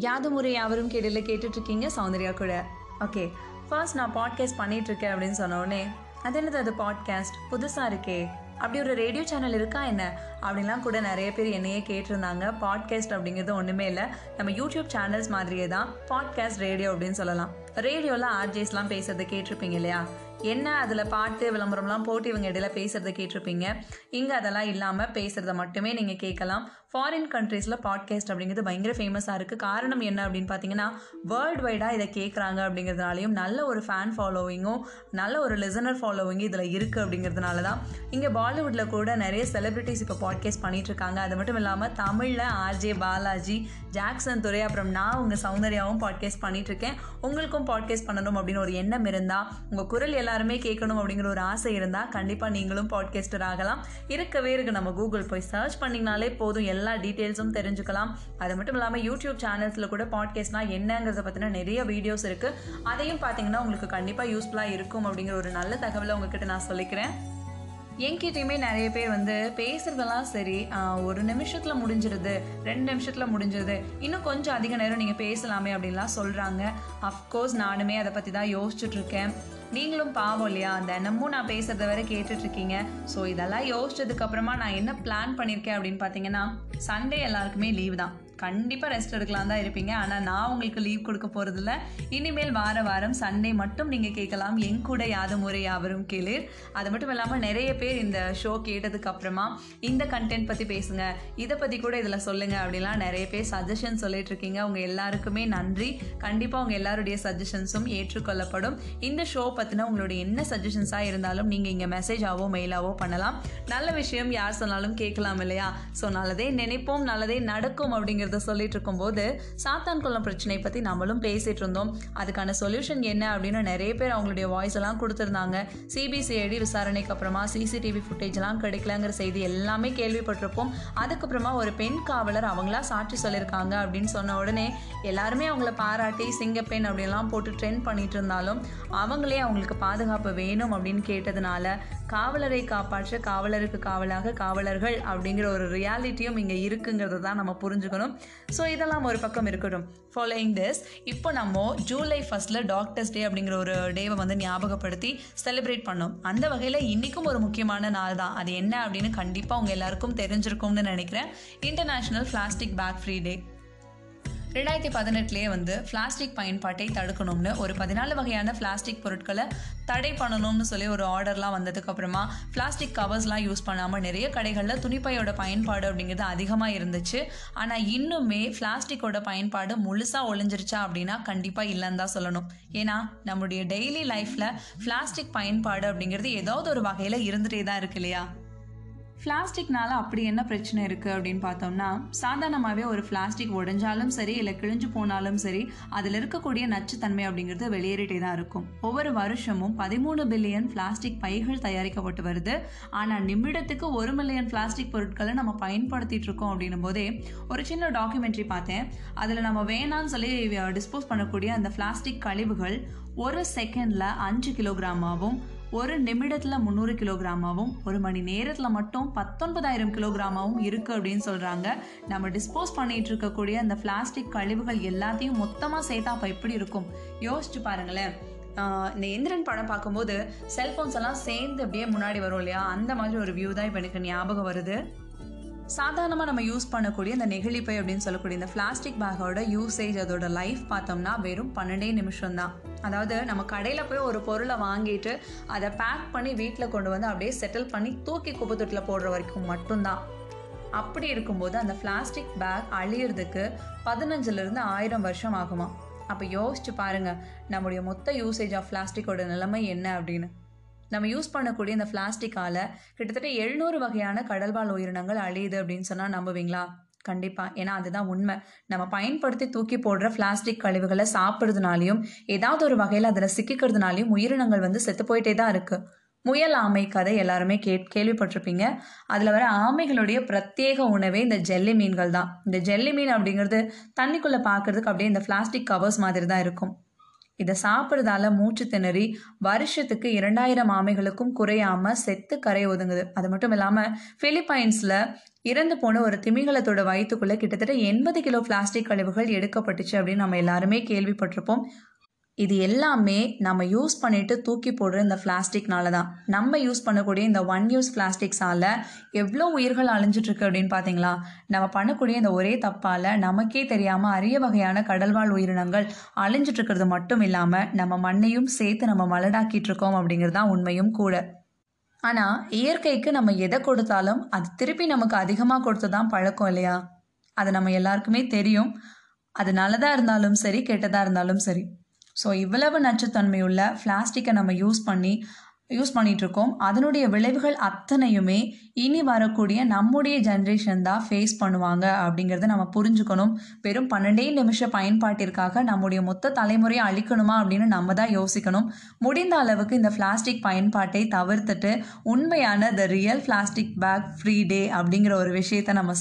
யாது முறை யாவரும் கேடல கேட்டுட்ருக்கீங்க? சௌந்தர்யா கூட. ஓகே ஃபர்ஸ்ட் நான் பாட்காஸ்ட் பண்ணிகிட்ருக்கேன் அப்படின்னு சொன்னோடனே அது என்னது அது பாட்காஸ்ட் புதுசாக இருக்கே. அப்படி ஒரு ரேடியோ சேனல் இருக்கா என்ன? அப்படின்லாம் கூட நிறைய பேர் என்னையே கேட்டிருந்தாங்க. பாட்காஸ்ட் அப்படிங்கிறது ஒன்றுமே இல்லை. நம்ம யூடியூப் சேனல்ஸ் மாதிரியே தான். பாட்காஸ்ட் ரேடியோ அப்படின்னு சொல்லலாம். ரேடியோவில் ஆர்ஜேஸ்லாம் பேசுறது கேட்டிருப்பீங்க இல்லையா? என்ன அதில் பாட்டு விளம்பரம்லாம் போட்டு இவங்க இடையில பேசுகிறத கேட்டிருப்பீங்க. இங்கே அதெல்லாம் இல்லாமல் பேசுகிறத மட்டுமே நீங்கள் கேட்கலாம். ஃபாரின் கண்ட்ரீஸில் பாட்காஸ்ட் அப்படிங்கிறது பயங்கர ஃபேமஸாக இருக்குது காரணம் என்ன அப்படின்னு பார்த்தீங்கன்னா வேர்ல்டு வைடாக இதை கேட்குறாங்க அப்படிங்கிறதுனாலையும் நல்ல ஒரு ஃபேன் ஃபாலோவிங்கும் நல்ல ஒரு லிசனர் ஃபாலோவிங்கும் இதில் இருக்குது அப்படிங்கிறதுனால தான் இங்கே பாலிவுட்டில் கூட நிறைய செலிப்ரிட்டிஸ் இப்போ பாட்காஸ்ட் பண்ணிட்டு இருக்காங்க அது மட்டும் இல்லாமல் தமிழில் ஆர்ஜே பாலாஜி ஜாக்சன் துறை அப்புறம் நான் உங்கள் சௌந்தர்யாவும் பாட்காஸ்ட் பண்ணிட்டு இருக்கேன் உங்களுக்கும் பாட்காஸ்ட் பண்ணணும் அப்படின்னு ஒரு எண்ணம் இருந்தால் உங்கள் குரல் எல்லாம் எல்லாருமே கேட்கணும் அப்படிங்கிற ஒரு ஆசை இருந்தால் கண்டிப்பாக நீங்களும் பாட்காஸ்டர் ஆகலாம். இருக்கவே இருக்கு நம்ம கூகுள் போய் சர்ச் பண்ணிங்கனாலே போதும். எல்லா டீட்டெயில்ஸும் தெரிஞ்சுக்கலாம். அது மட்டும் இல்லாமல் யூடியூப் சேனல்ஸில் கூட பாட்காஸ்ட்னா என்னங்கிறத பற்றின நிறைய வீடியோஸ் இருக்குது அதையும் பார்த்தீங்கன்னா உங்களுக்கு கண்டிப்பாக யூஸ்ஃபுல்லாக இருக்கும் அப்படிங்கிற ஒரு நல்ல தகவலை உங்ககிட்ட நான் சொல்லிக்கிறேன். என்கிட்டயுமே நிறைய பேர் வந்து பேசுறதெல்லாம் சரி ஒரு நிமிஷத்தில் முடிஞ்சிருது ரெண்டு நிமிஷத்தில் முடிஞ்சிருது இன்னும் கொஞ்சம் அதிக நேரம் நீங்கள் பேசலாமே அப்படின்லாம் சொல்கிறாங்க அஃப்கோர்ஸ் நானுமே அதை பற்றி தான் யோசிச்சுட்டு இருக்கேன். நீங்களும் பாவம் இல்லையா? தினமும் நான் பேசுறத வரை கேட்டுட்டு இருக்கீங்க. ஸோ இதெல்லாம் யோசிச்சதுக்கு அப்புறமா நான் என்ன பிளான் பண்ணியிருக்கேன் அப்படின்னு பார்த்தீங்கன்னா சண்டே எல்லாருக்குமே லீவ் தான். கண்டிப்பாக ரெஸ்ட் எடுக்கலாம் தான் இருப்பீங்க. ஆனால் நான் உங்களுக்கு லீவ் கொடுக்க போகிறதில்ல இனிமேல் வார வாரம் சண்டே மட்டும் நீங்கள் கேட்கலாம். என் கூட யாது முறை யாவரும் கேளீர். அது மட்டும் இல்லாமல் நிறைய பேர் இந்த ஷோ கேட்டதுக்கு அப்புறமா இந்த கண்டென்ட் பற்றி பேசுங்க. இதை பற்றி கூட இதில் சொல்லுங்க அப்படிலாம் நிறைய பேர் சஜஷன் சொல்லிட்டு இருக்கீங்க. உங்கள் எல்லாருக்குமே நன்றி. கண்டிப்பாக உங்கள் எல்லாருடைய சஜஷன்ஸும் ஏற்றுக்கொள்ளப்படும். இந்த ஷோ பற்றின உங்களுடைய என்ன சஜஷன்ஸாக இருந்தாலும் நீங்கள் இங்கே மெசேஜாவோ மெயிலாவோ பண்ணலாம். நல்ல விஷயம் யார் சொன்னாலும் கேட்கலாம் இல்லையா? ஸோ நல்லதே நினைப்போம் நல்லதே நடக்கும் அப்படிங்கிறத சொல்லிட்டு இருக்கும்போது சாத்தான் குளம் பிரச்சனை பற்றி நம்மளும் பேசிகிட்டு இருந்தோம். அதுக்கான சொல்யூஷன் என்ன அப்படின்னு நிறைய பேர் அவங்களுடைய வாய்ஸ் எல்லாம் கொடுத்துருந்தாங்க. சிபிசிஐடி விசாரணைக்கு அப்புறமா சிசிடிவி ஃபுட்டேஜ்லாம் கிடைக்கலங்கிற செய்தி எல்லாமே கேள்விப்பட்டிருப்போம். அதுக்கப்புறமா ஒரு பெண் காவலர் அவங்களா சாட்சி சொல்லியிருக்காங்க அப்படின்னு சொன்ன உடனே எல்லாருமே அவங்கள பாராட்டி சிங்கப்பெண் அப்படின்லாம் போட்டு ட்ரெண்ட் பண்ணிட்டு இருந்தாலும் அவங்களே அவங்களுக்கு பாதுகாப்பு வேணும் அப்படின்னு கேட்டதுனால காவலரை காப்பாற்ற காவலருக்கு காவலாக காவலர்கள் அப்படிங்கிற ஒரு ரியாலிட்டியும் இங்கே இருக்குங்கிறது தான் நம்ம புரிஞ்சுக்கணும். ஸோ இதெல்லாம் ஒரு பக்கம் இருக்கட்டும். ஃபாலோயிங் திஸ் இப்போ நம்ம ஜூலை ஃபஸ்ட்டில் டாக்டர்ஸ் டே அப்படிங்கிற ஒரு டேவை வந்து ஞாபகப்படுத்தி செலிப்ரேட் பண்ணோம். அந்த வகையில் இன்றைக்கும் ஒரு முக்கியமான நாள் தான். அது என்ன அப்படின்னு கண்டிப்பாக உங்கள் எல்லாருக்கும் தெரிஞ்சிருக்கும்னு நினைக்கிறேன். International plastic bag free day ரெண்டாயிரத்தி பதினெட்டுலேயே வந்து பிளாஸ்டிக் பயன்பாட்டை தடுக்கணும்னு ஒரு பதினாலு வகையான பிளாஸ்டிக் பொருட்களை தடை பண்ணணும்னு சொல்லி ஒரு ஆர்டர்லாம் வந்ததுக்கப்புறமா பிளாஸ்டிக் கவர்ஸ்லாம் யூஸ் பண்ணாமல் நிறைய கடைகளில் துணிப்பையோட பயன்பாடு அப்படிங்கிறது அதிகமாக இருந்துச்சு. ஆனால் இன்னுமே பிளாஸ்டிக்கோட பயன்பாடு முழுசாக ஒழிஞ்சிருச்சா அப்படின்னா கண்டிப்பாக இல்லைன்னு தான் சொல்லணும். ஏன்னா நம்முடைய டெய்லி லைஃப்பில் பிளாஸ்டிக் பயன்பாடு அப்படிங்கிறது ஏதாவது ஒரு வகையில் இருந்துகிட்டே தான் இருக்கு இல்லையா? பிளாஸ்டிக்னால அப்படி என்ன பிரச்சனை இருக்குது அப்படின்னு பார்த்தோம்னா சாதாரணமாகவே ஒரு பிளாஸ்டிக் உடைஞ்சாலும் சரி இல்லை கிழிஞ்சு போனாலும் சரி அதில் இருக்கக்கூடிய நச்சுத்தன்மை அப்படிங்கிறது வெளியேறிட்டே தான் இருக்கும். ஒவ்வொரு வருஷமும் பதிமூணு பில்லியன் பிளாஸ்டிக் பைகள் தயாரிக்கப்பட்டு வருது. ஆனால் நிமிடத்துக்கு ஒரு மில்லியன் பிளாஸ்டிக் பொருட்களை நம்ம பயன்படுத்திட்டு இருக்கோம் அப்படின்னும் போதே ஒரு சின்ன டாக்குமெண்ட்ரி பார்த்தேன். அதில் நம்ம வேணாம்னு சொல்லி டிஸ்போஸ் பண்ணக்கூடிய அந்த பிளாஸ்டிக் கழிவுகள் ஒரு செகண்டில் அஞ்சு கிலோகிராமாகவும் ஒரு நிமிடத்தில் முந்நூறு கிலோகிராமாவும் ஒரு மணி நேரத்தில் மட்டும் பத்தொன்பதாயிரம் கிலோகிராமாவும் இருக்குது அப்படின்னு சொல்கிறாங்க நம்ம டிஸ்போஸ் பண்ணிட்டு இருக்கக்கூடிய அந்த பிளாஸ்டிக் கழிவுகள் எல்லாத்தையும் மொத்தமாக சேர்த்தா அப்போ எப்படி இருக்கும்? யோசிச்சு பாருங்களேன். இந்த எந்திரன் படம் பார்க்கும்போது செல்ஃபோன்ஸ் எல்லாம் சேர்ந்து அப்படியே முன்னாடி வரும் இல்லையா? அந்த மாதிரி ஒரு வியூ தான் இப்போ எனக்கு ஞாபகம் வருது. சாதாரணமாக நம்ம யூஸ் பண்ணக்கூடிய இந்த நெகிழிப்பை அப்படின்னு சொல்லக்கூடிய இந்த பிளாஸ்டிக் பேக்கோட யூசேஜ் அதோட லைஃப் பார்த்தோம்னா வெறும் பன்னெண்டே நிமிஷம் தான் அதாவது நம்ம கடையில் போய் ஒரு பொருளை வாங்கிட்டு அதை பேக் பண்ணி வீட்டில் கொண்டு வந்து அப்படியே செட்டில் பண்ணி தூக்கி குப்பை தொட்டில் போடுற வரைக்கும் மட்டும்தான். அப்படி இருக்கும்போது அந்த பிளாஸ்டிக் பேக் அழியிறதுக்கு பதினஞ்சுலேருந்து ஆயிரம் வருஷம் ஆகுமா அப்போ யோசிச்சு பாருங்கள் நம்முடைய மொத்த யூசேஜ் ஆஃப் பிளாஸ்டிக்கோட நிலைமை என்ன அப்படின்னு. நம்ம யூஸ் பண்ணக்கூடிய இந்த பிளாஸ்டிக்கால கிட்டத்தட்ட எழுநூறு வகையான கடல்வாழ் உயிரினங்கள் அழியுது அப்படின்னு சொன்னால் நம்புவீங்களா? கண்டிப்பாக ஏன்னா அதுதான் உண்மை. நம்ம பயன்படுத்தி தூக்கி போடுற பிளாஸ்டிக் கழிவுகளை சாப்பிட்றதுனாலையும் ஏதாவது ஒரு வகையில் அதில் சிக்கிக்கிறதுனாலையும் உயிரினங்கள் வந்து செத்து போயிட்டே தான் இருக்குது முயல் ஆமை கதை எல்லாருமே கே கேள்விப்பட்டிருப்பீங்க. அதில் வர ஆமைகளுடைய பிரத்யேக உணவே இந்த ஜெல்லி மீன்கள் தான். இந்த ஜெல்லி மீன் அப்படிங்கிறது தண்ணிக்குள்ளே பார்க்கறதுக்கு அப்படியே இந்த பிளாஸ்டிக் கவர்ஸ் மாதிரி தான் இருக்கும். இதை சாப்பிட்றதால மூச்சு திணறி வருஷத்துக்கு இரண்டாயிரம் ஆமைகளுக்கும் குறையாம செத்து கரை ஒதுங்குது. அது மட்டும் இல்லாமல் பிலிப்பைன்ஸில் இறந்து போன ஒரு திமிங்கலத்தோட வயிற்றுக்குள்ளே கிட்டத்தட்ட எண்பது கிலோ பிளாஸ்டிக் கழிவுகள் எடுக்கப்பட்டுச்சு அப்படின்னு நம்ம எல்லாருமே கேள்விப்பட்டிருப்போம். இது எல்லாமே நம்ம யூஸ் பண்ணிட்டு தூக்கி போடுற இந்த பிளாஸ்டிக்னால தான் நம்ம யூஸ் பண்ணக்கூடிய இந்த ஒன் யூஸ் பிளாஸ்டிக்ஸால் எவ்வளோ உயிர்கள் அழிஞ்சிட்ருக்கு அப்படின்னு பார்த்தீங்களா நம்ம பண்ணக்கூடிய இந்த ஒரே தப்பால் நமக்கே தெரியாமல் அரிய வகையான கடல்வாழ் உயிரினங்கள் அழிஞ்சிட்ருக்கிறது மட்டும் இல்லாமல் நம்ம மண்ணையும் சேர்த்து நம்ம மலடாக்கிட்டு இருக்கோம் அப்படிங்கிறது தான் உண்மையும் கூட. ஆனால் இயற்கைக்கு நம்ம எதை கொடுத்தாலும் அது திருப்பி நமக்கு அதிகமாக கொடுத்து தான் பழக்கம் இல்லையா? அது நம்ம எல்லாருக்குமே தெரியும். அது நல்லதாக இருந்தாலும் சரி கெட்டதாக இருந்தாலும் சரி. ஸோ இவ்வளவு நச்சுத்தன்மையுள்ள பிளாஸ்டிக்கை நம்ம யூஸ் பண்ணி யூஸ் பண்ணிட்டு இருக்கோம் அதனுடைய விளைவுகள் அத்தனையுமே இனி வரக்கூடிய நம்முடைய ஜென்ரேஷன் தான் ஃபேஸ் பண்ணுவாங்க அப்படிங்கிறத நம்ம புரிஞ்சுக்கணும். வெறும் பன்னெண்டே நிமிஷ பயன்பாட்டிற்காக நம்முடைய மொத்த தலைமுறையை அழிக்கணுமா அப்படின்னு நம்ம தான் யோசிக்கணும். முடிந்த அளவுக்கு இந்த பிளாஸ்டிக் பயன்பாட்டை தவிர்த்துட்டு உண்மையான the real plastic bag free day அப்படிங்கிற ஒரு விஷயத்தை நம்ம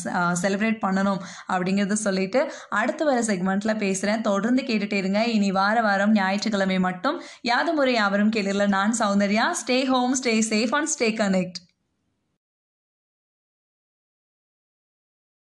செலிப்ரேட் பண்ணணும் அப்படிங்கிறத சொல்லிட்டு அடுத்து வர செக்மெண்ட்டில் பேசுகிறேன் தொடர்ந்து கேட்டுட்டே இருங்க. இனி வார வாரம் ஞாயிற்றுக்கிழமை மட்டும். யாது முறை யாவரும் கேளுல நான் Soundarya. stay home, stay safe, and stay connected.